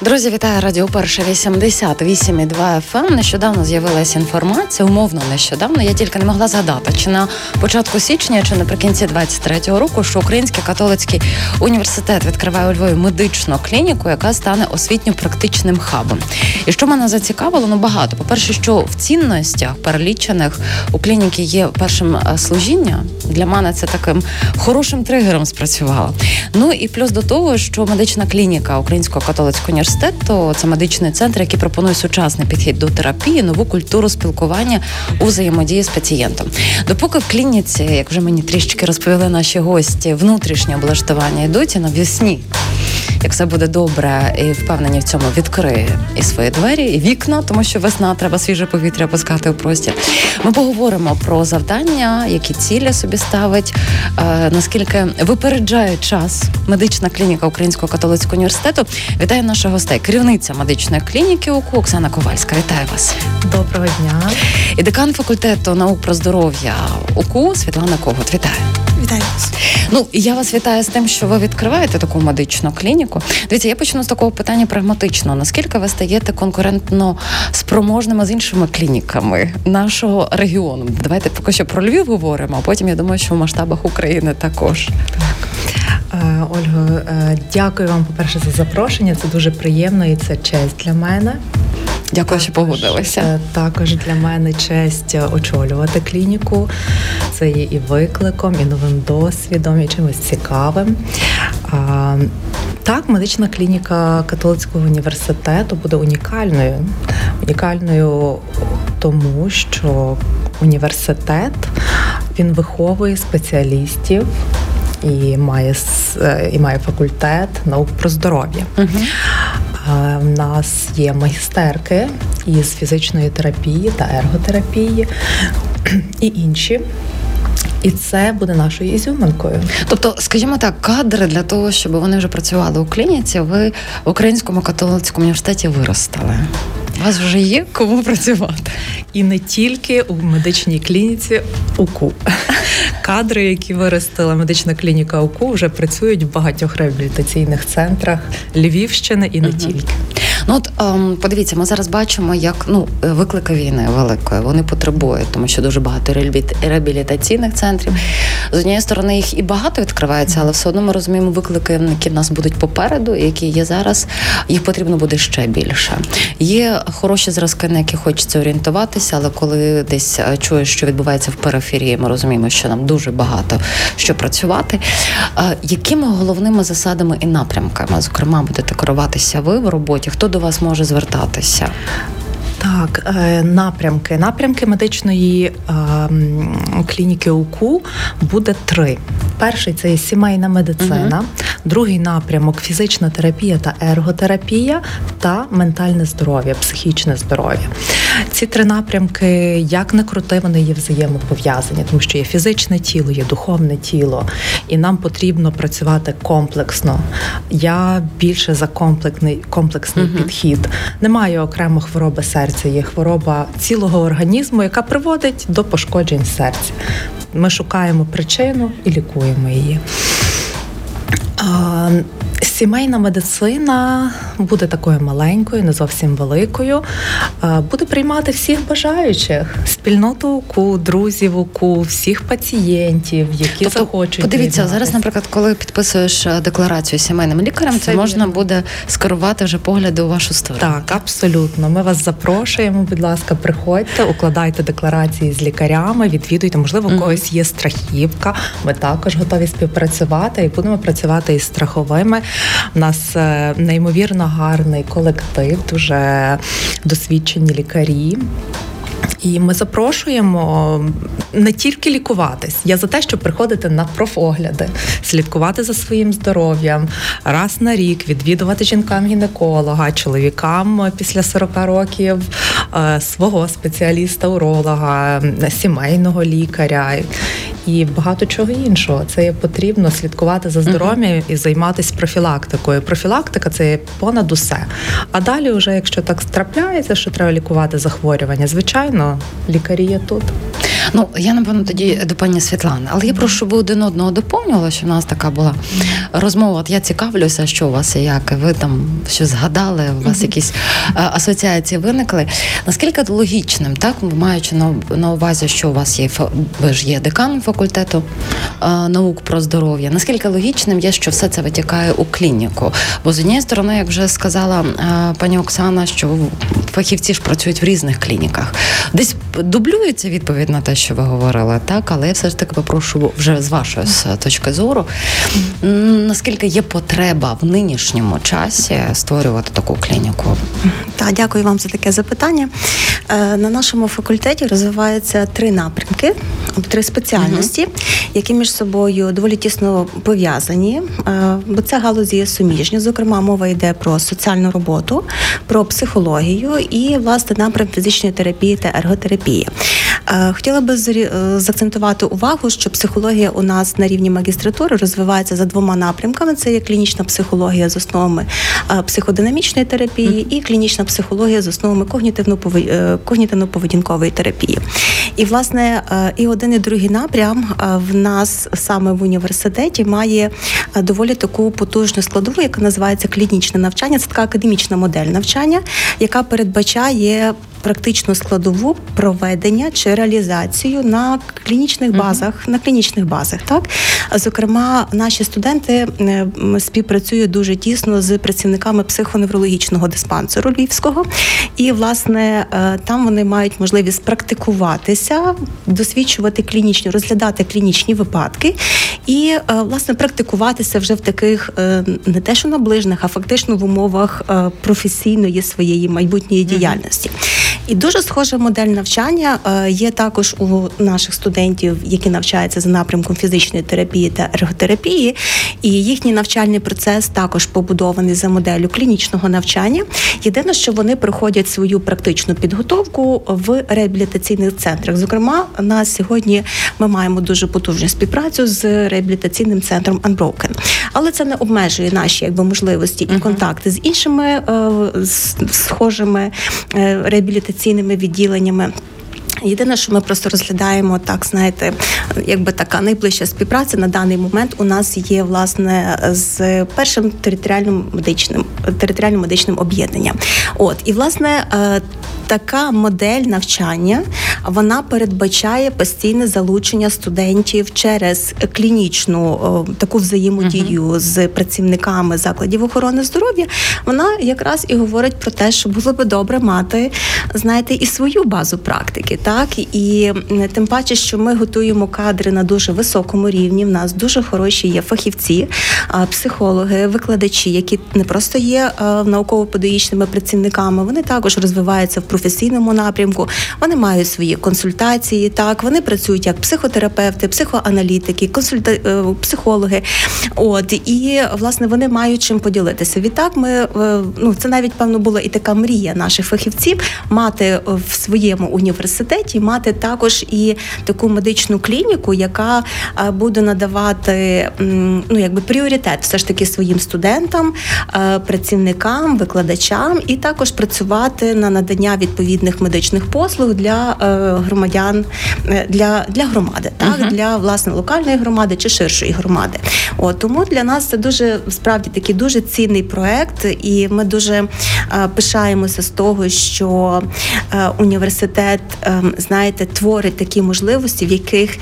Друзі, вітаю радіо Перше 88,2 FM. Нещодавно з'явилася інформація, умовно нещодавно. Я тільки не могла згадати, чи на початку січня, чи наприкінці 23-го року, що Український католицький університет відкриває у Львові медичну клініку, яка стане освітньо-практичним хабом. І що мене зацікавило, ну багато. По перше, що в цінностях перелічених у клініки є першим е, служіння. Для мене це таким хорошим тригером спрацювало. Ну і плюс до того, що медична клініка Українського католицького університету університету це медичний центр, який пропонує сучасний підхід до терапії, нову культуру спілкування у взаємодії з пацієнтом. Допоки в клініці, як вже мені трішки розповіли наші гості, внутрішнє облаштування йдуть і навісні як все буде добре, і впевнені в цьому відкриє і свої двері, і вікна, тому що весна треба свіже повітря пускати у простір. Ми поговоримо про завдання, які цілі собі ставить, е, наскільки випереджає час медична клініка Українського католицького університету. Вітаю наших гостей, керівниця медичної клініки УКУ Оксана Ковальська. Вітаю вас. Доброго дня. І декан факультету наук про здоров'я УКУ Світлана Когут. Вітаю. Вітаю вас. Ну я вас вітаю з тим, що ви відкриваєте таку медичну клініку. Дивіться, я почну з такого питання прагматично. Наскільки ви стаєте конкурентно спроможними з іншими клініками нашого регіону? Давайте поки що про Львів говоримо, а потім я думаю, що в масштабах України також. Так. Е, Ольго, е, дякую вам, по-перше, за запрошення. Це дуже приємно і це честь для мене. Дякую, що погодилися. Е, також для мене честь очолювати клініку. Це є і викликом, і новим досвідом, і чимось цікавим. Так, медична клініка католицького університету буде унікальною. Унікальною тому, що університет він виховує спеціалістів і має е, і має факультет наук про здоров'я. Угу. У нас є магістерки із фізичної терапії та ерготерапії і інші. І це буде нашою ізюминкою. Тобто, скажімо так, кадри для того, щоб вони вже працювали у клініці, ви в Українському католицькому університеті виростали. У вас вже є кому працювати. І не тільки у медичній клініці УКУ. Кадри, які виростила медична клініка УКУ, вже працюють в багатьох реабілітаційних центрах Львівщини і не угу. тільки. Ну от ем, подивіться, ми зараз бачимо, як ну виклики війни великої вони потребують, тому що дуже багато реабілітаційних центрів. З однієї сторони їх і багато відкривається, але все одно ми розуміємо виклики, які в нас будуть попереду, які є зараз. Їх потрібно буде ще більше. Є хороші зразки, на які хочеться орієнтуватися, але коли десь е, чуєш, що відбувається в периферії, ми розуміємо, що нам дуже багато що працювати. Якими головними засадами і напрямками, зокрема, будете керуватися ви в роботі? Хто до вас може звертатися? Так, е, напрямки. Напрямки медичної клініки УКУ буде три. Перший це сімейна медицина, угу. другий напрямок фізична терапія та ерготерапія та ментальне здоров'я, психічне здоров'я. Ці три напрямки, як не крути, вони є взаємопов'язані, тому що є фізичне тіло, є духовне тіло, і нам потрібно працювати комплексно. Я більше за комплексний комплексний угу. підхід. Немає окремо хвороби серця, є хвороба цілого організму, яка приводить до пошкоджень серця. Ми шукаємо причину і лікуємо її. Сімейна медицина буде такою маленькою, не зовсім великою. Буде приймати всіх бажаючих спільноту УКУ, друзів УКУ, всіх пацієнтів, які тобто, захочуть. Подивіться зараз, наприклад, коли підписуєш е, декларацію сімейним лікарем, це можна буде скерувати вже погляди у вашу сторону. Так, абсолютно. Ми вас запрошуємо. Будь ласка, приходьте, укладайте декларації з лікарями, відвідуйте. Можливо, у когось є страхівка. Ми також готові співпрацювати і будемо працювати із страховими. У нас е, неймовірно гарний колектив, дуже досвідчені лікарі. І ми запрошуємо не тільки лікуватись. Я за те, щоб приходити на профогляди, слідкувати за своїм здоров'ям раз на рік, відвідувати жінкам-гінеколога, чоловікам після 40 років е, свого спеціаліста-уролога, сімейного лікаря і багато чого іншого. Це є потрібно слідкувати за здоров'ям і займатися профілактикою. Профілактика це є понад усе. А далі, вже якщо так трапляється, що треба лікувати захворювання, звичайно, лікарі є тут. Ну я напевно тоді до пані Світлани, але я прошу, щоб ви один одного доповнювали, що в нас така була розмова. От я цікавлюся, що у вас і як ви там щось згадали, у вас якісь асоціації виникли. Наскільки логічним, так маючи на, на увазі, що у вас є ви ж є деканом факультету наук про здоров'я? Наскільки логічним є, що все це витікає у клініку? Бо з однієї сторони, як вже сказала пані Оксана, що фахівці ж працюють в різних клініках, десь дублюється відповідь на те, що ви говорили, так але я все ж таки попрошу вже з вашої точки зору, наскільки є потреба в нинішньому часі створювати таку клініку? Так, дякую вам за таке запитання. Е, на нашому факультеті розвиваються три напрямки, три спеціальності, uh які між собою доволі тісно пов'язані, е, бо це галузі є суміжні. Зокрема, мова йде про соціальну роботу, про психологію і власне напрям фізичної терапії та ерготерапії. Е, хотіла би заакцентувати увагу, що психологія у нас на рівні магістратури розвивається за двома напрямками: це є клінічна психологія з основами психодинамічної терапії і клінічна психологія з основами когнітивно-поведінкової терапії. І власне і один і другий напрям в нас саме в університеті має доволі таку потужну складову, яка називається клінічне навчання. Це така академічна модель навчання, яка передбачає практичну складову проведення чи реалізацію на клінічних базах, uh-huh. на клінічних базах. Так, зокрема, наші студенти співпрацюють дуже тісно з працівниками психоневрологічного диспансеру Львівського, і власне е, там вони мають можливість практикуватися, досвідчувати клінічні, розглядати клінічні випадки і е, власне практикуватися вже в таких е, не те, що наближених, а фактично в умовах професійної своєї майбутньої діяльності. І дуже схожа модель навчання е, є також у наших студентів, які навчаються за напрямком фізичної терапії та ерготерапії. І їхній навчальний процес також побудований за моделлю клінічного навчання. Єдине, що вони проходять свою практичну підготовку в реабілітаційних центрах. Зокрема, на сьогодні ми маємо дуже потужну співпрацю з реабілітаційним центром Unbroken. Але це не обмежує наші якби можливості і контакти з іншими е, схожими е, реабілітаційними реабілітаційними відділеннями. Єдине, що ми просто розглядаємо так, знаєте, якби така найближча співпраця на даний момент у нас є власне з першим територіальним медичним територіальним медичним об'єднанням. От і власне е, така модель навчання вона передбачає постійне залучення студентів через клінічну таку взаємодію uh-huh. з працівниками закладів охорони здоров'я. Вона якраз і говорить про те, що було би добре мати, знаєте, і свою базу практики, так і тим паче, що ми готуємо кадри на дуже високому рівні. В нас дуже хороші є фахівці, психологи, викладачі, які не просто є науково-педагогічними працівниками, вони також розвиваються в професійному напрямку. Вони мають свої консультації. Так вони працюють як психотерапевти, психоаналітики, консульта... Е, психологи. От і власне вони мають чим поділитися. Відтак, ми е, ну це навіть певно була і така мрія наших фахівців мати в своєму університеті, мати також і таку медичну клініку, яка е, буде надавати ну якби пріоритет все ж таки своїм студентам, працівникам, викладачам, і також працювати на надання відповідних медичних послуг для громадян е, для для громади, так uh-huh. для власне локальної громади чи ширшої громади. От тому для нас це дуже справді такий дуже цінний проект, і ми дуже е, пишаємося з того, що е, університет, е, знаєте, творить такі можливості, в яких е,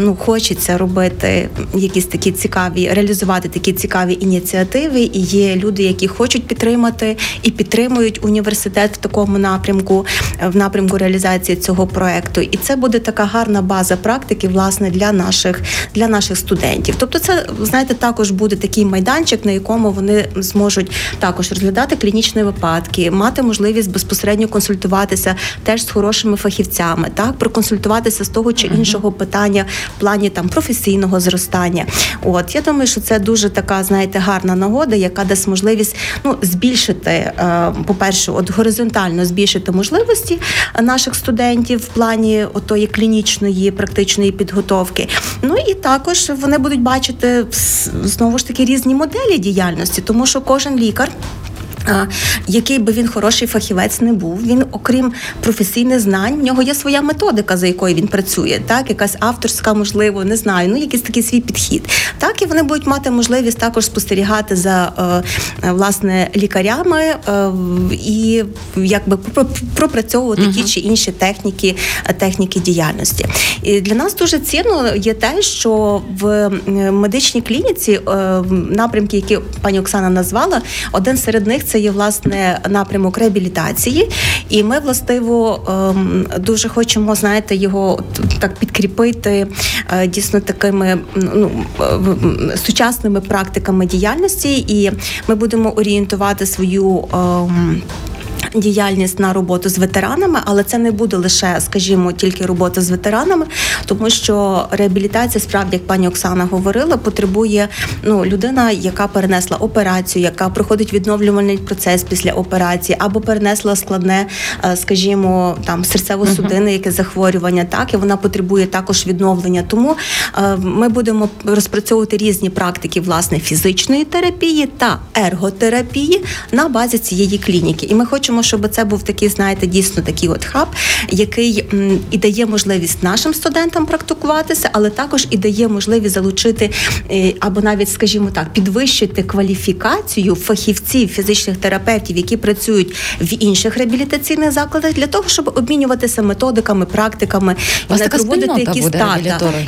ну хочеться робити якісь такі цікаві, реалізувати такі цікаві ініціативи. І є люди, які хочуть підтримати і підтримують університет в такому напрямку, в напрямку реалізації цього проекту, і це буде така гарна база практики, власне, для наших для наших студентів. Тобто, це знаєте, також буде такий майданчик, на якому вони зможуть також розглядати клінічні випадки, мати можливість безпосередньо консультуватися теж з хорошими фахівцями, так проконсультуватися з того чи іншого питання в плані там професійного зростання. От я думаю, що це дуже така, знаєте, гарна нагода, яка дасть можливість ну збільшити, е, по перше, от горизонтально збільшити можливості наших студентів в плані отої клінічної практичної підготовки. Ну і також вони будуть бачити знову ж таки різні моделі діяльності, тому що кожен лікар. Який би він хороший фахівець не був, він, окрім професійних знань, в нього є своя методика, за якою він працює, так якась авторська, можливо, не знаю, ну якийсь такий свій підхід. Так і вони будуть мати можливість також спостерігати за е, власне лікарями е, і якби пропрацьовувати uh-huh. ті чи інші техніки, техніки діяльності. І для нас дуже цінно є те, що в медичній клініці напрямки, які пані Оксана назвала, один серед них це є власне напрямок реабілітації, і ми властиво ем, дуже хочемо знаєте його так підкріпити е, дійсно такими ну сучасними практиками діяльності, і ми будемо орієнтувати свою. Діяльність на роботу з ветеранами, але це не буде лише, скажімо, тільки робота з ветеранами, тому що реабілітація, справді, як пані Оксана говорила, потребує ну людина, яка перенесла операцію, яка проходить відновлювальний процес після операції, або перенесла складне, е, скажімо, там серцево-судинне яке захворювання, так і вона потребує також відновлення. Тому е, ми будемо розпрацьовувати різні практики власне фізичної терапії та ерготерапії на базі цієї клініки, і ми хочемо щоб це був такий, знаєте, дійсно такий от хаб, який і дає можливість нашим студентам практикуватися, але також і дає можливість залучити е, або навіть, скажімо так, підвищити кваліфікацію фахівців, фізичних терапевтів, які працюють в інших реабілітаційних закладах, для того, щоб обмінюватися методиками, практиками і не проводити якісь та,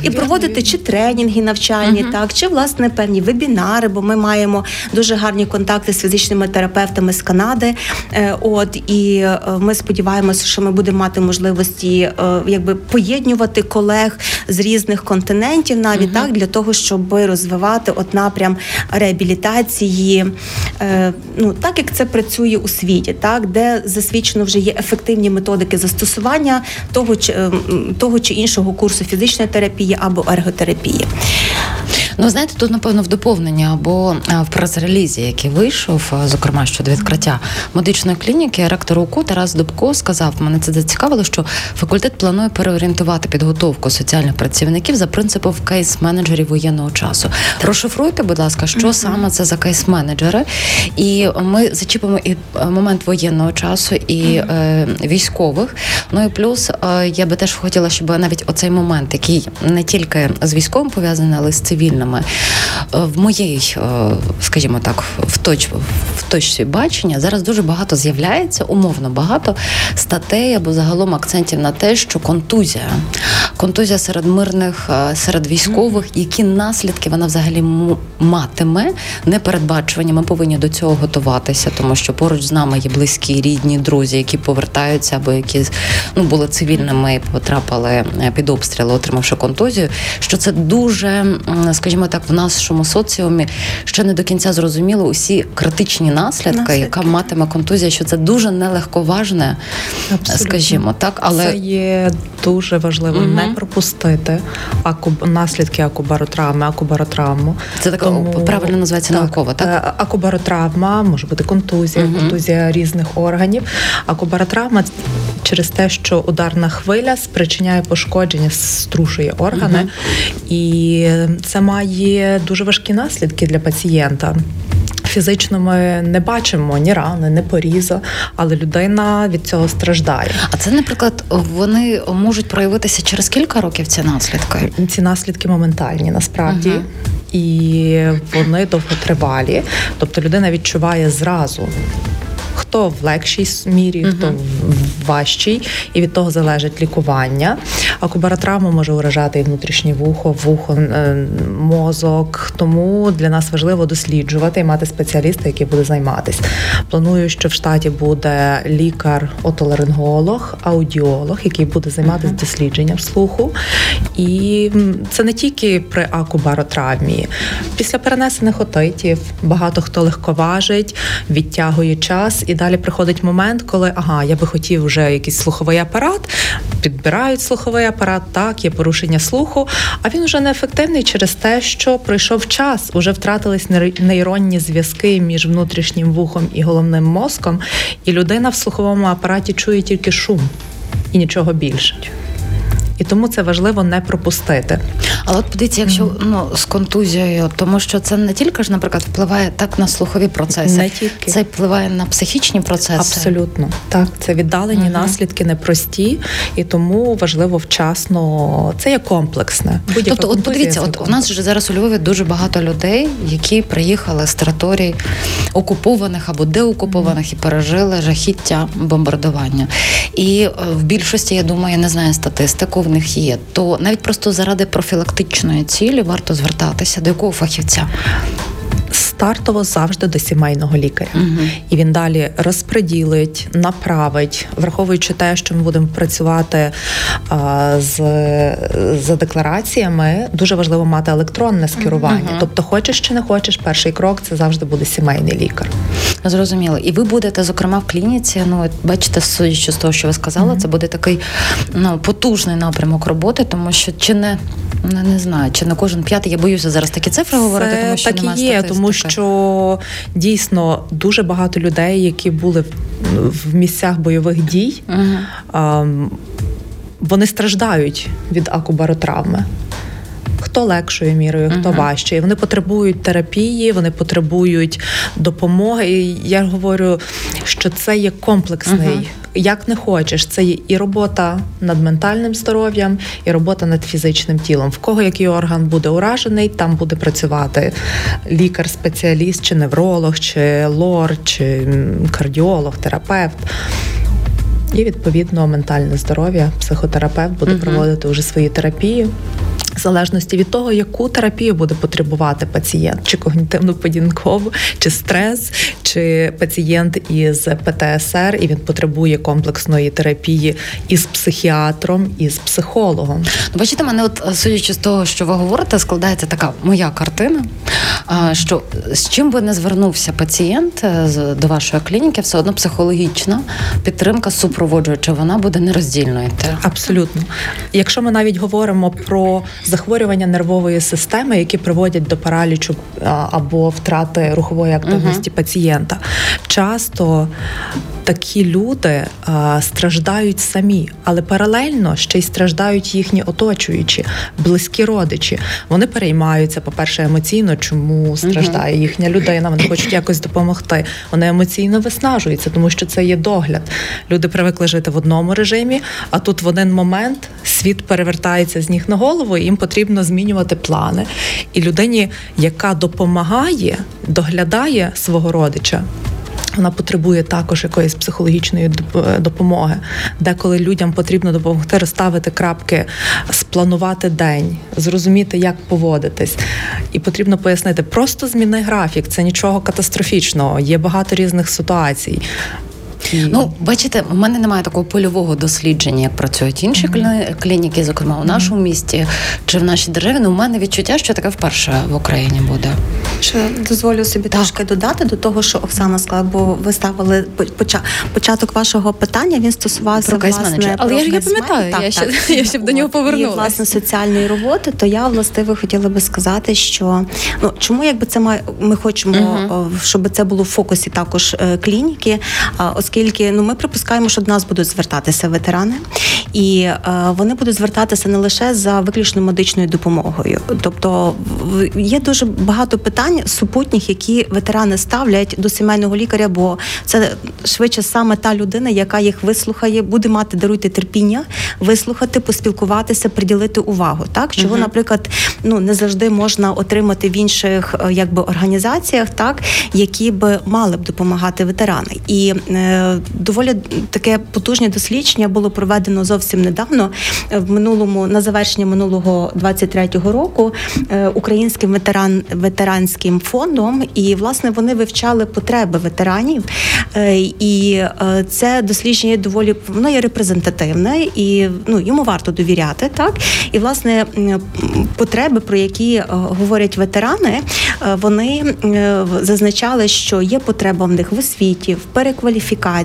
і проводити чи тренінги навчальні, uh так чи власне певні вебінари, бо ми маємо дуже гарні контакти з фізичними терапевтами з Канади. Е, от і е, ми сподіваємося, що ми будемо мати можливості е, якби поєднувати колег з різних континентів, навіть угу. так для того, щоб розвивати от напрям реабілітації, е, ну так як це працює у світі, так де засвідчено вже є ефективні методики застосування того чи того чи іншого курсу фізичної терапії або ерготерапії. Ну, знаєте, тут, напевно, в доповнення або в прес-релізі, який вийшов, зокрема щодо відкриття медичної клініки, ректор УКУ Тарас Дубко сказав, мене це зацікавило, що факультет планує переорієнтувати підготовку соціальних працівників за принципом кейс-менеджерів воєнного часу. Розшифруйте, будь ласка, що mm-hmm. саме це за кейс-менеджери, і ми зачіпимо і е, момент воєнного часу, і mm-hmm. е, військових. Ну і плюс е, я би теж хотіла, щоб навіть оцей момент, який не тільки з військовим пов'язаний, але й з цивільним регіонами. Е, в моїй, е, скажімо так, в точ в точці бачення зараз дуже багато з'являється, умовно багато статей або загалом акцентів на те, що контузія, контузія серед мирних, е, серед військових, які наслідки вона взагалі матиме непередбачувані. Ми повинні до цього готуватися, тому що поруч з нами є близькі, рідні, друзі, які повертаються або які ну були цивільними і потрапили під обстріли, отримавши контузію. Що це дуже, скажімо скажімо так, в нашому соціумі ще не до кінця зрозуміло усі критичні наслідки, наслідки. яка матиме контузія, що це дуже нелегковажне, Абсолютно. скажімо так, але це є дуже важливо угу. не пропустити акуб... наслідки акубаротравми, акубаротравму. Це така Тому... правильно називається так, науково, так? Е, акубаротравма, може бути контузія, угу. контузія різних органів. Акубаротравма через те, що ударна хвиля спричиняє пошкодження, струшує органи, угу. і це має має дуже важкі наслідки для пацієнта. Фізично ми не бачимо ні рани, ні поріза, але людина від цього страждає. А це, наприклад, вони можуть проявитися через кілька років. Ці наслідки? Ці наслідки моментальні насправді. uh І вони довготривалі, тобто людина відчуває зразу хто в легшій мірі, uh хто в важчій, і від того залежить лікування. А кубаротравма може уражати і внутрішнє вухо, вухо, е, мозок. Тому для нас важливо досліджувати і мати спеціаліста, який буде займатися. Планую, що в штаті буде лікар-отоларинголог, аудіолог, який буде займатися uh дослідженням слуху. І це не тільки при акубаротравмі. Після перенесених отитів багато хто легковажить, відтягує час і далі приходить момент, коли ага, я би хотів вже якийсь слуховий апарат, підбирають слуховий апарат, так, є порушення слуху, а він вже неефективний через те, що пройшов час, уже втратились нейронні зв'язки між внутрішнім вухом і головним мозком, і людина в слуховому апараті чує тільки шум і нічого більше. І тому це важливо не пропустити. Але от подивіться, якщо ну з контузією, тому що це не тільки ж, наприклад, впливає так на слухові процеси, не тільки це впливає на психічні процеси. Абсолютно так. Це віддалені mm-hmm. наслідки непрості, і тому важливо вчасно. Це є комплексне. Будь-яка тобто, от подивіться, от у нас вже зараз у Львові дуже багато людей, які приїхали з територій окупованих або деокупованих і пережили жахіття бомбардування. І е, в більшості я думаю, я не знаю статистику, в них є. То навіть просто заради профілактичної цілі варто звертатися до якого фахівця стартово завжди до сімейного лікаря, угу. і він далі розподілить, направить, враховуючи те, що ми будемо працювати а, з за деклараціями, дуже важливо мати електронне скерування. Угу. Тобто, хочеш чи не хочеш, перший крок це завжди буде сімейний лікар. Зрозуміло. І ви будете, зокрема, в клініці. Ну, бачите, судячи з того, що ви сказали, угу. це буде такий ну потужний напрямок роботи, тому що чи не Ну, не знаю, чи на кожен п'ятий я боюся зараз такі цифри говорити, Це тому що так і є, тому що дійсно дуже багато людей, які були в місцях бойових дій, угу. вони страждають від акубаротравми. Хто легшою мірою, хто uh-huh. важче. Вони потребують терапії, вони потребують допомоги. І Я говорю, що це є комплексний uh-huh як не хочеш, це є і робота над ментальним здоров'ям, і робота над фізичним тілом. В кого який орган буде уражений, там буде працювати лікар-спеціаліст, чи невролог, чи лор, чи кардіолог, терапевт. І відповідно ментальне здоров'я, психотерапевт буде uh проводити вже свої терапії в залежності від того, яку терапію буде потребувати пацієнт, чи когнітивно-поведінкову, чи стрес, чи пацієнт із ПТСР, і він потребує комплексної терапії із психіатром, із психологом. Ну, бачите, мене, от судячи з того, що ви говорите, складається така моя картина. Що з чим би не звернувся пацієнт е, до вашої клініки, все одно психологічна підтримка супроводжуюча, вона буде нероздільною. Абсолютно, якщо ми навіть говоримо про захворювання нервової системи, які приводять до паралічу або втрати рухової активності uh-huh. пацієнта. Часто такі люди а, страждають самі, але паралельно ще й страждають їхні оточуючі, близькі родичі. Вони переймаються, по-перше, емоційно, чому страждає їхня людина. Вони хочуть якось допомогти. Вони емоційно виснажуються, тому що це є догляд. Люди привикли жити в одному режимі, а тут в один момент світ перевертається з ніг на голову, і їм потрібно змінювати плани. І людині, яка допомагає, доглядає свого родича. Вона потребує також якоїсь психологічної допомоги, деколи людям потрібно допомогти розставити крапки, спланувати день, зрозуміти, як поводитись. І потрібно пояснити, просто зміни графік, це нічого катастрофічного. Є багато різних ситуацій. Ну, бачите, у мене немає такого польового дослідження, як працюють інші mm-hmm. клініки, зокрема у нашому місті чи в нашій державі. Ну, у мене відчуття, що таке вперше в Україні буде. Що дозволю собі так. трошки додати до того, що Оксана сказала, бо ви ставили початок вашого питання. Він стосувався про власне, але я ж я пам'ятаю. Так, я ще так. я ще до нього повернулася. І, власне соціальної роботи. То я властиво хотіла би сказати, що ну чому якби це має, ми хочемо, mm-hmm. щоб це було в фокусі також е, клініки, оскільки оскільки ну ми припускаємо, що до нас будуть звертатися ветерани, і е, вони будуть звертатися не лише за виключно медичною допомогою. Тобто є дуже багато питань супутніх, які ветерани ставлять до сімейного лікаря, бо це швидше саме та людина, яка їх вислухає, буде мати даруйте терпіння, вислухати, поспілкуватися, приділити увагу. Так чого, uh наприклад, ну не завжди можна отримати в інших е, якби організаціях, так які б мали б допомагати ветерани і. Е, доволі таке потужне дослідження було проведено зовсім недавно в минулому на завершення минулого 23-го року е, українським ветеран ветеранським фондом, і власне вони вивчали потреби ветеранів. Е, і е, це дослідження доволі воно є репрезентативне і ну йому варто довіряти. Так і власне потреби, про які говорять ветерани, вони зазначали, що є потреба в них в освіті, в перекваліфікації,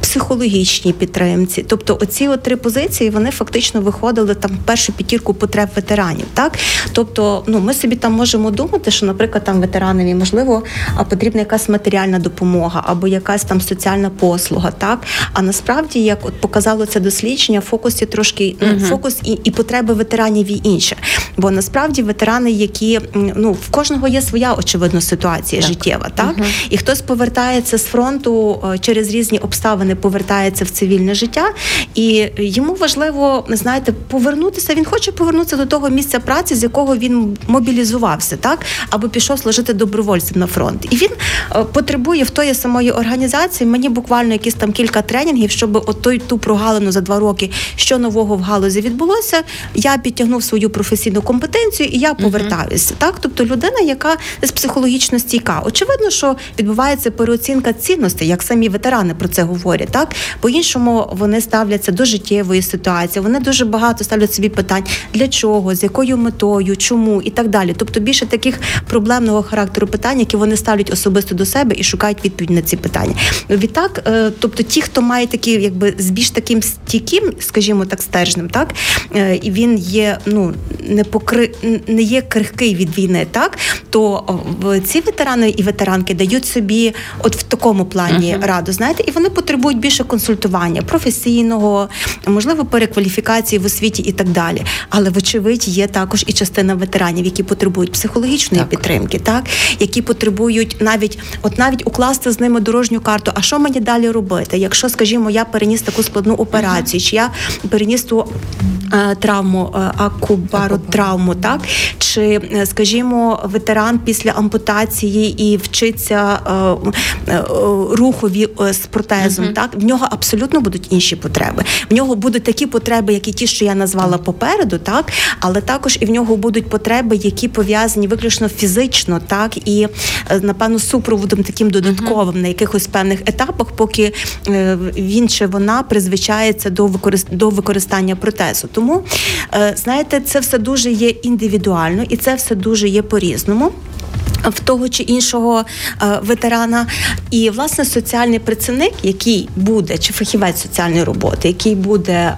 психологічній підтримці. Тобто, оці от три позиції вони фактично виходили там в першу п'ятірку потреб ветеранів. Так, тобто, ну ми собі там можемо думати, що, наприклад, там ветеранові можливо потрібна якась матеріальна допомога або якась там соціальна послуга. Так, а насправді, як от показало це дослідження, фокус є трошки uh фокус і, і потреби ветеранів і інше. Бо насправді ветерани, які ну в кожного є своя очевидно ситуація так. життєва, так uh і хтось повертається з фронту е, через різні обставини, повертається в цивільне життя, і йому важливо знаєте, повернутися. Він хоче повернутися до того місця праці, з якого він мобілізувався, так або пішов служити добровольцем на фронт, і він е, потребує в тої самої організації. Мені буквально якісь там кілька тренінгів, щоб от той ту прогалину за два роки, що нового в галузі відбулося. Я підтягнув свою професійну компетенцію і я повертаюся. Uh-huh. Так, тобто людина, яка з психологічно стійка. Очевидно, що відбувається переоцінка цінностей, як самі ветерани про це говорять. Так по іншому вони ставляться до життєвої ситуації. Вони дуже багато ставлять собі питань для чого, з якою метою, чому і так далі. Тобто більше таких проблемного характеру питань, які вони ставлять особисто до себе і шукають відповідь на ці питання. Відтак, е, тобто, ті, хто має такі, якби з більш таким стійким, скажімо так, стержнем, так е, і він є ну не покри не є крихкий від війни, так то ці ветерани і ветеранки дають собі, от в такому плані uh-huh. раду, знаєте, і вони потребують більше консультування професійного, можливо, перекваліфікації в освіті і так далі. Але вочевидь є також і частина ветеранів, які потребують психологічної так. підтримки, так які потребують навіть от навіть укласти з ними дорожню карту. А що мені далі робити? Якщо, скажімо, я переніс таку складну операцію, чи я переніс ту е, травму е, акубаротравму, так чи, е, скажімо, ветеран після ампутації і вчиться е, е, рухові з протезом, uh-huh. так в нього абсолютно будуть інші потреби. В нього будуть такі потреби, які ті, що я назвала попереду, так але також і в нього будуть потреби, які пов'язані виключно фізично, так і напевно супроводом таким додатковим uh-huh. на якихось певних етапах, поки він чи вона призвичається до до використання протезу. Тому знаєте, це все дуже є індивідуально і це все дуже є по різному в того чи іншого е, ветерана. І власне соціальний працівник, який буде, чи фахівець соціальної роботи, який буде е,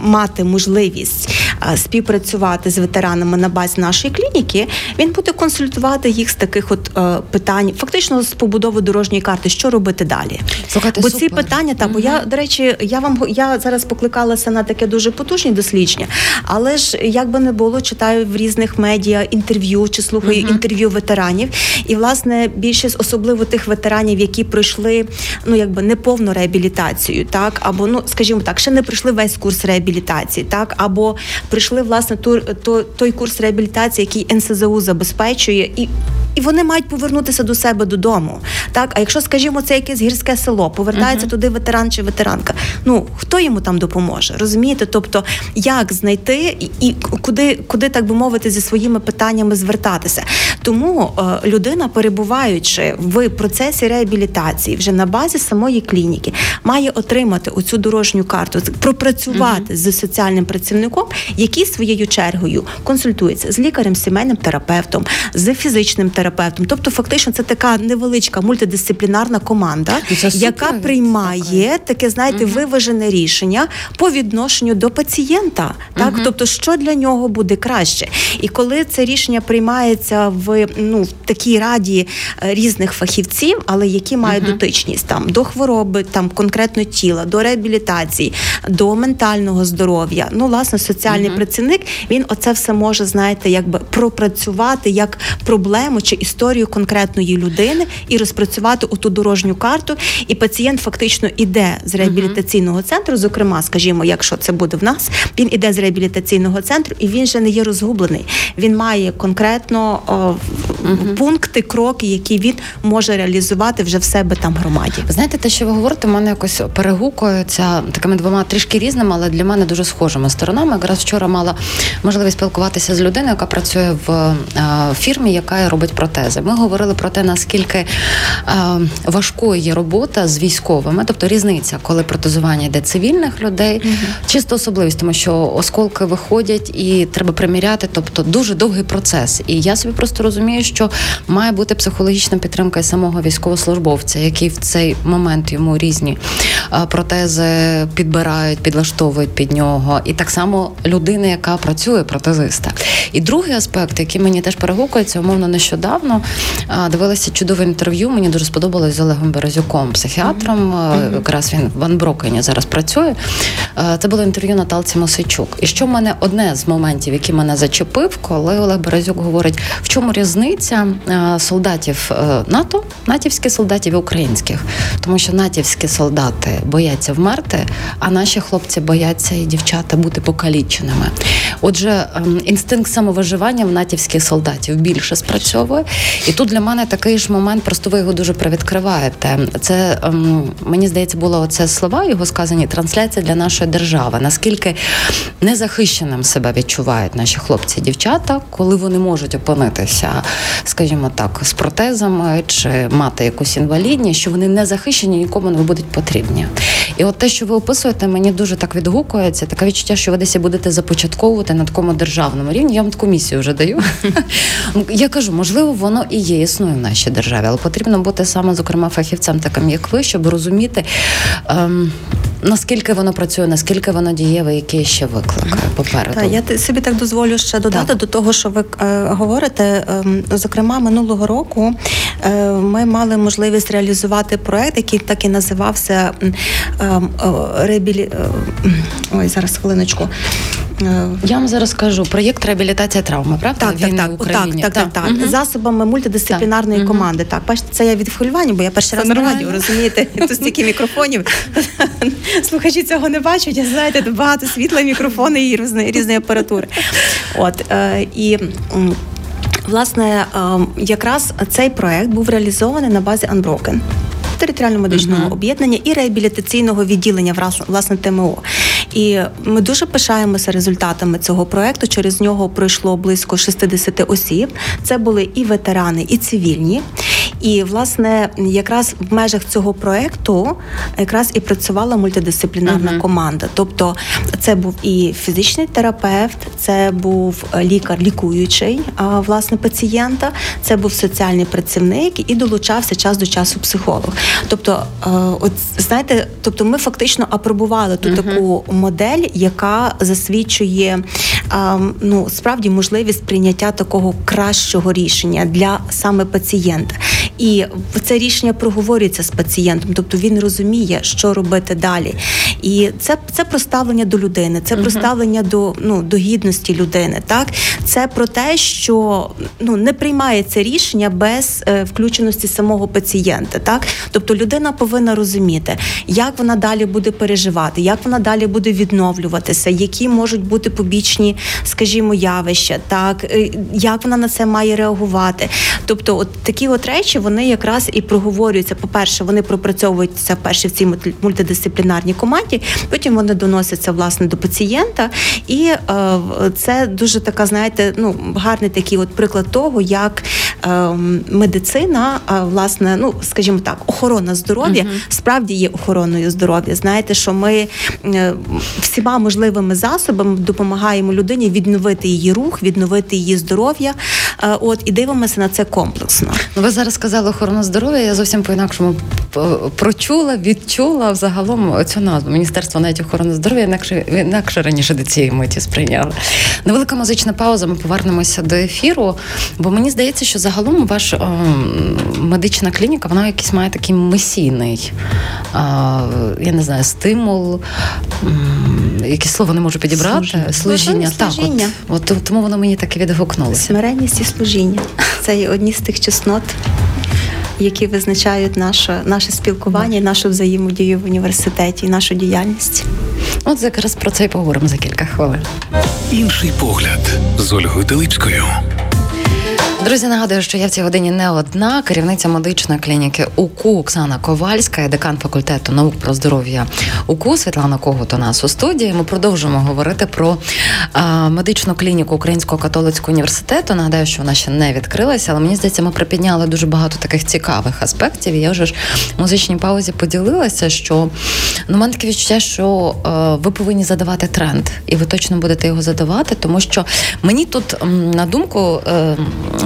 мати можливість співпрацювати з ветеранами на базі нашої клініки, він буде консультувати їх з таких от е, питань, фактично з побудови дорожньої карти, що робити далі. Слухайте, бо супер. ці питання та угу. бо я до речі, я вам я зараз покликалася на таке дуже потужні дослідження, але ж як би не було, читаю в різних медіа інтерв'ю чи слухаю угу. інтерв'ю інтерв'ю ветеранів. І власне більшість, особливо тих ветеранів, які пройшли ну якби неповну реабілітацію, так або ну скажімо так, ще не пройшли весь курс реабілітації, так або прийшли власне ту, то, той курс реабілітації, який НСЗУ забезпечує, і і вони мають повернутися до себе додому. Так, а якщо, скажімо, це якесь гірське село, повертається uh-huh. туди ветеран чи ветеранка. Ну хто йому там допоможе? Розумієте? Тобто, як знайти і, і куди, куди так би мовити, зі своїми питаннями звертатися? Тому е, людина, перебуваючи в процесі реабілітації, вже на базі самої клініки, має отримати оцю дорожню карту, пропрацювати uh-huh. з соціальним працівником, який своєю чергою консультується з лікарем, сімейним терапевтом, з фізичним терапевтом. Тобто, фактично, це така невеличка мультидисциплінарна команда, яка приймає таке, знаєте, угу. виважене рішення по відношенню до пацієнта. Так, угу. тобто, що для нього буде краще, і коли це рішення приймається в ну в такій раді е, різних фахівців, але які мають угу. дотичність там до хвороби, там конкретно тіла, до реабілітації, до ментального здоров'я. Ну, власне, соціальний працівник він оце все може знаєте, якби пропрацювати як проблему чи історію конкретної людини і розпрацювати оту дорожню карту. І пацієнт фактично іде з реабілітаційного центру. Зокрема, скажімо, якщо це буде в нас, він іде з реабілітаційного центру, і він же не є розгублений. Він має конкретно о, пункти, кроки, які він може реалізувати вже в себе там громаді. Знаєте, те, що ви говорите, в мене якось перегукується такими двома трішки різними, але для мене дуже схожими сторонами. Якраз вчора мала можливість спілкуватися з людиною, яка працює в фірмі, яка робить протези. Ми говорили про те, наскільки е, важкою є робота з військовими, тобто різниця, коли протезування йде цивільних людей, mm-hmm. чисто особливість, тому що осколки виходять і треба приміряти, тобто дуже довгий процес. І я собі просто розумію, що має бути психологічна підтримка самого військовослужбовця, який в цей момент йому різні протези підбирають, підлаштовують під нього, і так само людина, яка працює протезиста. І другий аспект, який мені теж перегукується, умовно нещодавно дивилася чудове інтерв'ю. Мені дуже сподобалось з Олегом Березюком, психіатром. Mm-hmm. Якраз він в Анброкені зараз працює. Це було інтерв'ю Наталці Мосичук. І що в мене одне з моментів, який мене зачепив, коли Олег Березюк говорить, в чому різниця солдатів е, НАТО, натівських солдатів і українських, тому що натівські солдати бояться вмерти, а наші хлопці бояться і дівчата бути покаліченими. Отже, ем, інстинкт самовиживання в натівських солдатів більше спрацьовує. І тут для мене такий ж момент, просто ви його дуже привідкриваєте. Це ем, мені здається, було оце слова його сказані трансляція для нашої держави. Наскільки незахищеним себе відчувають наші хлопці і дівчата, коли вони можуть опинитися, скажімо так, з протезами чи мати якусь інвалідність, що вони не захищені, нікому не будуть потрібні. І от те, що ви описуєте, мені дуже так відгукується. Таке відчуття, що ви десь будете започатковувати на такому державному рівні. Я вам таку місію вже даю. Я кажу, можливо, воно і є, існує в нашій державі, але потрібно бути саме, зокрема, фахівцем, таким як ви, щоб розуміти. Ем, Наскільки воно працює, наскільки воно дієве, які ще виклики попереду? Так, Я собі так дозволю ще додати так. до того, що ви е, говорите. Е, зокрема, минулого року е, ми мали можливість реалізувати проект, який так і називався е, е, реабілі... Ой, зараз хвилиночку. Е, Я вам зараз скажу проєкт реабілітація травми, правда? Так, так, так, так, так, так, так. Угу. засобами мультидисциплінарної так. команди. Так, бачите, це я від хвилювання, бо я перший раз на радіо, розумієте, тут стільки мікрофонів. Слухачі цього не бачать, а знаєте, багато світла, мікрофони і різної різної апаратури. От е, і. Власне, ем, якраз цей проект був реалізований на базі Unbroken територіально-медичного uh-huh. об'єднання і реабілітаційного відділення власне ТМО. І ми дуже пишаємося результатами цього проекту. Через нього пройшло близько 60 осіб. Це були і ветерани, і цивільні. І власне, якраз в межах цього проекту якраз і працювала мультидисциплінарна uh-huh. команда. Тобто, це був і фізичний терапевт, це був лікар, лікуючий власне пацієнта, це був соціальний працівник і долучався час до часу психолог. Тобто, е, от знаєте, тобто ми фактично апробували ту uh-huh. таку модель, яка засвідчує ну справді можливість прийняття такого кращого рішення для саме пацієнта. І це рішення проговорюється з пацієнтом, тобто він розуміє, що робити далі. І це це проставлення до людини, це проставлення до ну до гідності людини. Так це про те, що ну не приймається рішення без е, включеності самого пацієнта. Так, тобто людина повинна розуміти, як вона далі буде переживати, як вона далі буде відновлюватися, які можуть бути побічні, скажімо, явища, так е, як вона на це має реагувати. Тобто, от такі от речі вони якраз і проговорюються. По перше, вони пропрацьовуються перше в цій мультидисциплінарній команді. Потім вони доносяться власне до пацієнта, і е, це дуже така, знаєте, ну гарний такий от приклад того, як е, медицина, е, власне, ну скажімо так, охорона здоров'я uh справді є охороною здоров'я. Знаєте, що ми е, всіма можливими засобами допомагаємо людині відновити її рух, відновити її здоров'я. Е, от і дивимося на це комплексно. Ну, ви зараз сказали охорона здоров'я. Я зовсім по інакшому прочула, відчула взагалом цю назву Міністерство навіть охорони здоров'я інакше інакше раніше до цієї миті сприйняли. Невелика музична пауза. Ми повернемося до ефіру, бо мені здається, що загалом ваша о, медична клініка вона якийсь має такий месійний, о, я не знаю, стимул. Якесь слово не можу підібрати. Служіння. служіння. Так, служіння. От, от, тому воно мені так і відгукнулося. Смиренність і служіння. Це є одні з тих чеснот, які визначають наше наше спілкування, і нашу взаємодію в університеті, і нашу діяльність. От якраз про це і поговоримо за кілька хвилин. Інший погляд з Ольгою Телипською. Друзі, нагадую, що я в цій годині не одна. Керівниця медичної клініки УКУ Оксана Ковальська, декан факультету наук про здоров'я УКУ Світлана Когут у нас у студії. Ми продовжуємо говорити про а, медичну клініку Українського католицького університету. Нагадаю, що вона ще не відкрилася, але мені здається, ми припідняли дуже багато таких цікавих аспектів. І Я вже ж в музичній паузі поділилася, що ну, мене таке відчуття, що а, ви повинні задавати тренд, і ви точно будете його задавати, тому що мені тут на думку. А, е,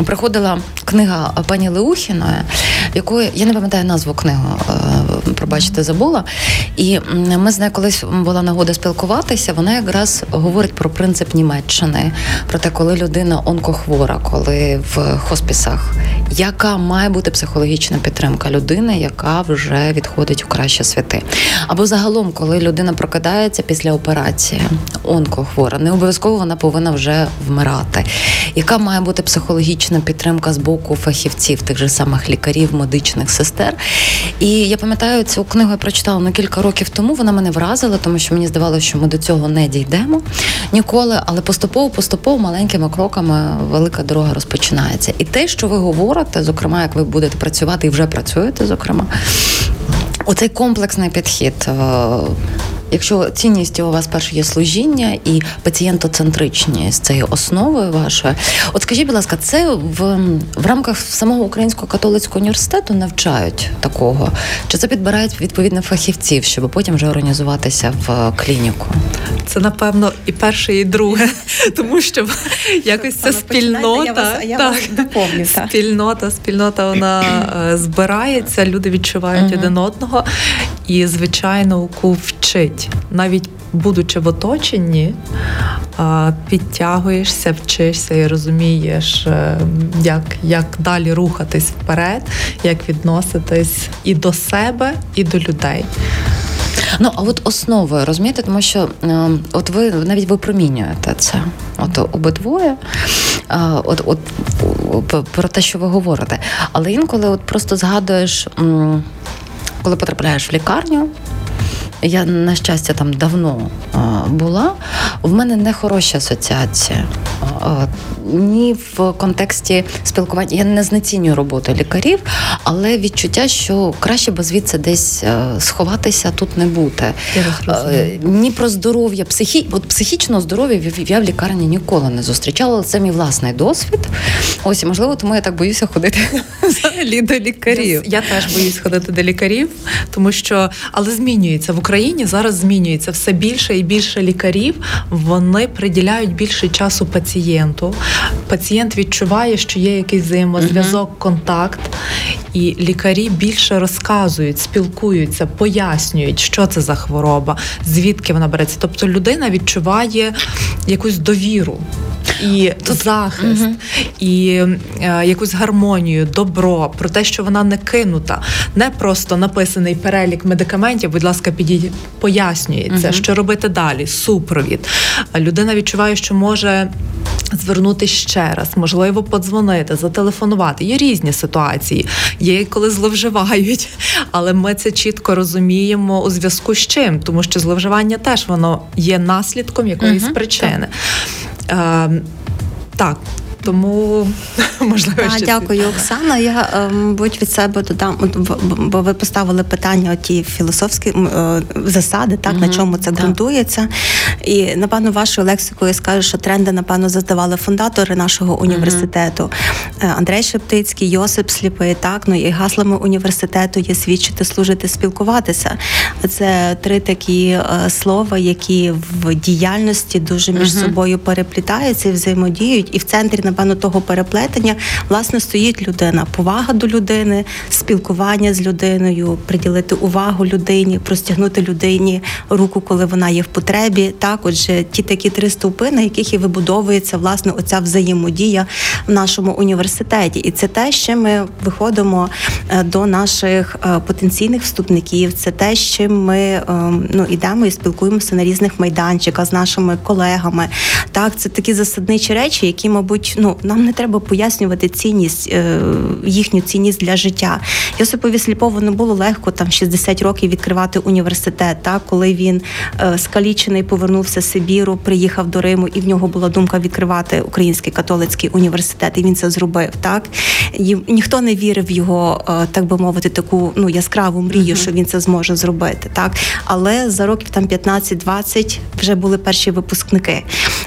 приходила книга пані Леухіної, якої я не пам'ятаю назву книгу, е, пробачте, забула. І ми з нею колись була нагода спілкуватися. Вона якраз говорить про принцип Німеччини, про те, коли людина онкохвора, коли в хоспісах, яка має бути психологічна підтримка людини, яка вже відходить у кращі світи. Або загалом, коли людина прокидається після операції, онкохвора, не обов'язково вона повинна вже вмирати. Яка має бути психологічна психологічна підтримка з боку фахівців, тих же самих лікарів, медичних сестер. І я пам'ятаю, цю книгу я прочитала на кілька років тому. Вона мене вразила, тому що мені здавалося, що ми до цього не дійдемо ніколи. Але поступово, поступово маленькими кроками велика дорога розпочинається. І те, що ви говорите, зокрема, як ви будете працювати і вже працюєте, зокрема, оцей комплексний підхід. Якщо цінністю у вас перше є служіння і пацієнтоцентричність це є основою вашої, от скажіть, будь ласка, це в в рамках самого українського католицького університету навчають такого? Чи це підбирають відповідних фахівців, щоб потім вже організуватися в клініку? Це напевно і перше, і друге, тому що якось ця спільнота спільнота, спільнота вона е, збирається, люди відчувають один одного, і звичайно, уку вчить навіть будучи в оточенні, підтягуєшся, вчишся і розумієш, е, як як далі рухатись вперед, як відноситись і до себе, і до людей. Ну а от основою розумієте, тому що е, от ви навіть випромінюєте це, от обидвоє, е, от от про те, що ви говорите. Але інколи от просто згадуєш, коли потрапляєш в лікарню. Я на щастя там давно була. В мене не хороші асоціації. Ні в контексті спілкування. Я не знецінюю роботу лікарів, але відчуття, що краще би звідси десь е, сховатися тут не бути. Ні про здоров'я, психі... От психічного здоров'я я в лікарні ніколи не зустрічала. Це мій власний досвід. Ось і можливо, тому я так боюся ходити взагалі до лікарів. Я теж боюсь ходити до лікарів, тому що але змінюється в Україні. Україні зараз змінюється все більше і більше лікарів. Вони приділяють більше часу пацієнту. Пацієнт відчуває, що є якийсь взаємозв'язок, контакт, і лікарі більше розказують, спілкуються, пояснюють, що це за хвороба, звідки вона береться. Тобто людина відчуває якусь довіру і Тут... захист, угу. і е, якусь гармонію, добро про те, що вона не кинута, не просто написаний перелік медикаментів. Будь ласка, підіть, пояснюється, угу. що робити далі. Супровід. Людина відчуває, що може. Звернути ще раз, можливо, подзвонити, зателефонувати. Є різні ситуації, є коли зловживають, але ми це чітко розуміємо у зв'язку з чим, тому що зловживання теж воно є наслідком якоїсь угу, причини. Так. Е, так, тому можливо а, ще дякую, Оксана. Я е, мабуть від себе додам, бо ви поставили питання ті філософські е, засади, так mm на чому це ґрунтується. І напевно, вашою лексикою скажу, що тренди напевно задавали фундатори нашого університету. mm Андрей Шептицький, Йосип Сліпий, так ну і гаслами університету є свідчити, служити, спілкуватися. Це три такі слова, які в діяльності дуже між mm собою переплітаються і взаємодіють, і в центрі напевно, того переплетення власне стоїть людина, повага до людини, спілкування з людиною, приділити увагу людині, простягнути людині руку, коли вона є в потребі. Так, отже, ті такі три стовпи, на яких і вибудовується власне оця взаємодія в нашому університеті, і це те, що ми виходимо е, до наших е, потенційних вступників. Це те, з чим ми е, ну ідемо і спілкуємося на різних майданчиках з нашими колегами. Так, це такі засадничі речі, які, мабуть, ну нам не треба пояснювати цінність, е, їхню цінність для життя. Йосипові Сліпову не було легко там 60 років відкривати університет. Так, коли він е, скалічений повернувся з Сибіру, приїхав до Риму, і в нього була думка відкривати український католицький університет, і він це зробив. Так і ніхто не вірив в його, е, так би мовити, таку ну яскраву мрію, що він це зможе зробити. Так, але за років там 15-20 вже були перші випускники.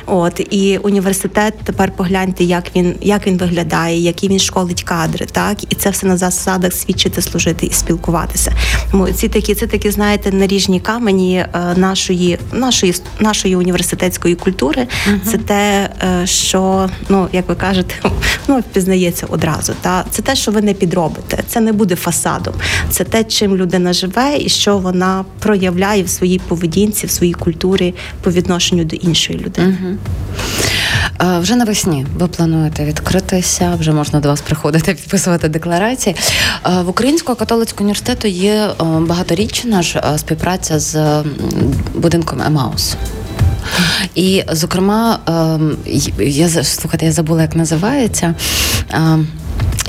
От і університет тепер погляньте, як він як він виглядає, які він школить кадри, так і це все на засадах свідчити, служити і спілкуватися. Тому ці такі, це такі, знаєте, наріжні камені е, нашої нашої нашої університетської культури. Це те, е, що ну як ви кажете, ну впізнається одразу. Та це те, що ви не підробите. Це не буде фасадом. Це те, чим людина живе, і що вона проявляє в своїй поведінці, в своїй культурі по відношенню до іншої людини. Угу. Вже навесні ви плануєте відкритися, вже можна до вас приходити, підписувати декларації. В Українського католицького університету є багаторічна ж співпраця з будинком Емаус. І, зокрема, ем, я слухайте, я забула, як називається.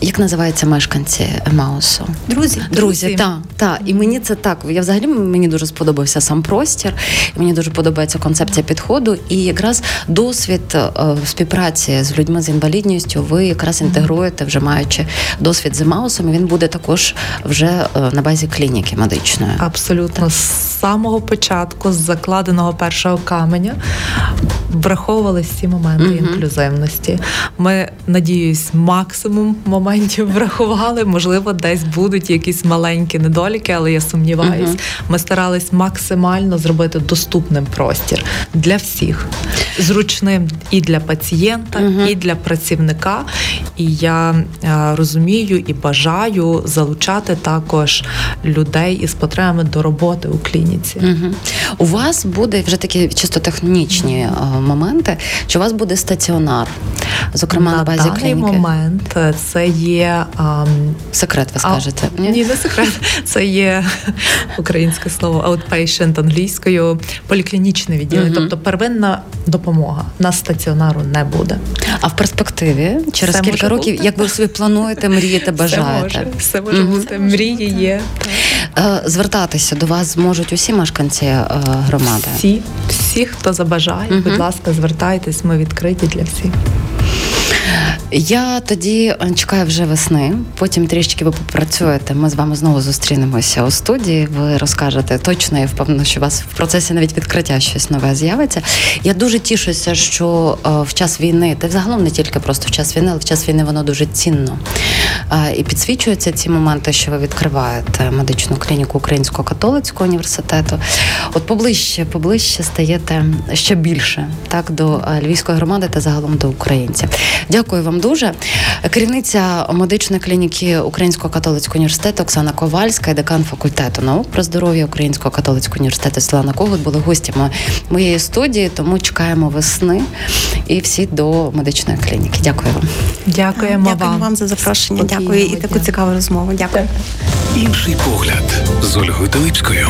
Як називаються мешканці Емаусу? Друзі, друзі, так. Та. І мені це так. Я взагалі мені дуже сподобався сам простір. Мені дуже подобається концепція підходу. І якраз досвід е, співпраці з людьми з інвалідністю ви якраз інтегруєте, вже маючи досвід з Емаусом. Він буде також вже е, на базі клініки медичної. Абсолютно з самого початку, з закладеного першого каменя, враховували всі моменти mm-hmm. інклюзивності. Ми надіюсь, максимум моментів врахували. Можливо, десь будуть якісь маленькі недоліки, але я сумніваюсь. Uh-huh. Ми старались максимально зробити доступним простір для всіх, зручним і для пацієнта, uh-huh. і для працівника. І я а, розумію і бажаю залучати також людей із потребами до роботи у клініці. Uh-huh. У вас буде вже такі чисто технічні моменти. Чи у вас буде стаціонар? Зокрема, на, на базі даний клініки? момент це є а, секрет. Ви скажете? А, ні, не секрет. Це є українське слово outpatient англійською, поліклінічне відділення, uh-huh. тобто первинна допомога на стаціонару не буде. А в перспективі через все кілька років, бути. як ви собі плануєте, мрієте, бажаєте? Все може, все може бути. Мрії є. Е, звертатися до вас зможуть усі мешканці е, громади. Всі, всі, хто забажає, uh-huh. будь ласка, звертайтесь. Ми відкриті для всіх. Я тоді е, чекаю вже весни. Потім трішки ви попрацюєте. Ми з вами знову зустрінемося у студії. Ви розкажете точно, я впевнена, що у вас в процесі навіть відкриття щось нове з'явиться. Я дуже тішуся, що е, в час війни, та взагалом не тільки просто в час війни, але в час війни воно дуже цінно. Е, і підсвічуються ці моменти, що ви відкриваєте медичну клініку Українського католицького університету. От поближче, поближче стаєте ще більше так до львівської громади та загалом до українців. Дякую вам дуже. Керівниця медичної клініки Українського католицького університету Оксана Ковальська і декан факультету наук про здоров'я Українського католицького університету Світлана Когут були гостями моєї студії. Тому чекаємо весни і всі до медичної клініки. Дякую вам. Дякуємо Дякую вам, вам за запрошення. Дякую і таку цікаву розмову. Дякую. Інший погляд з Ольгою Теличкою.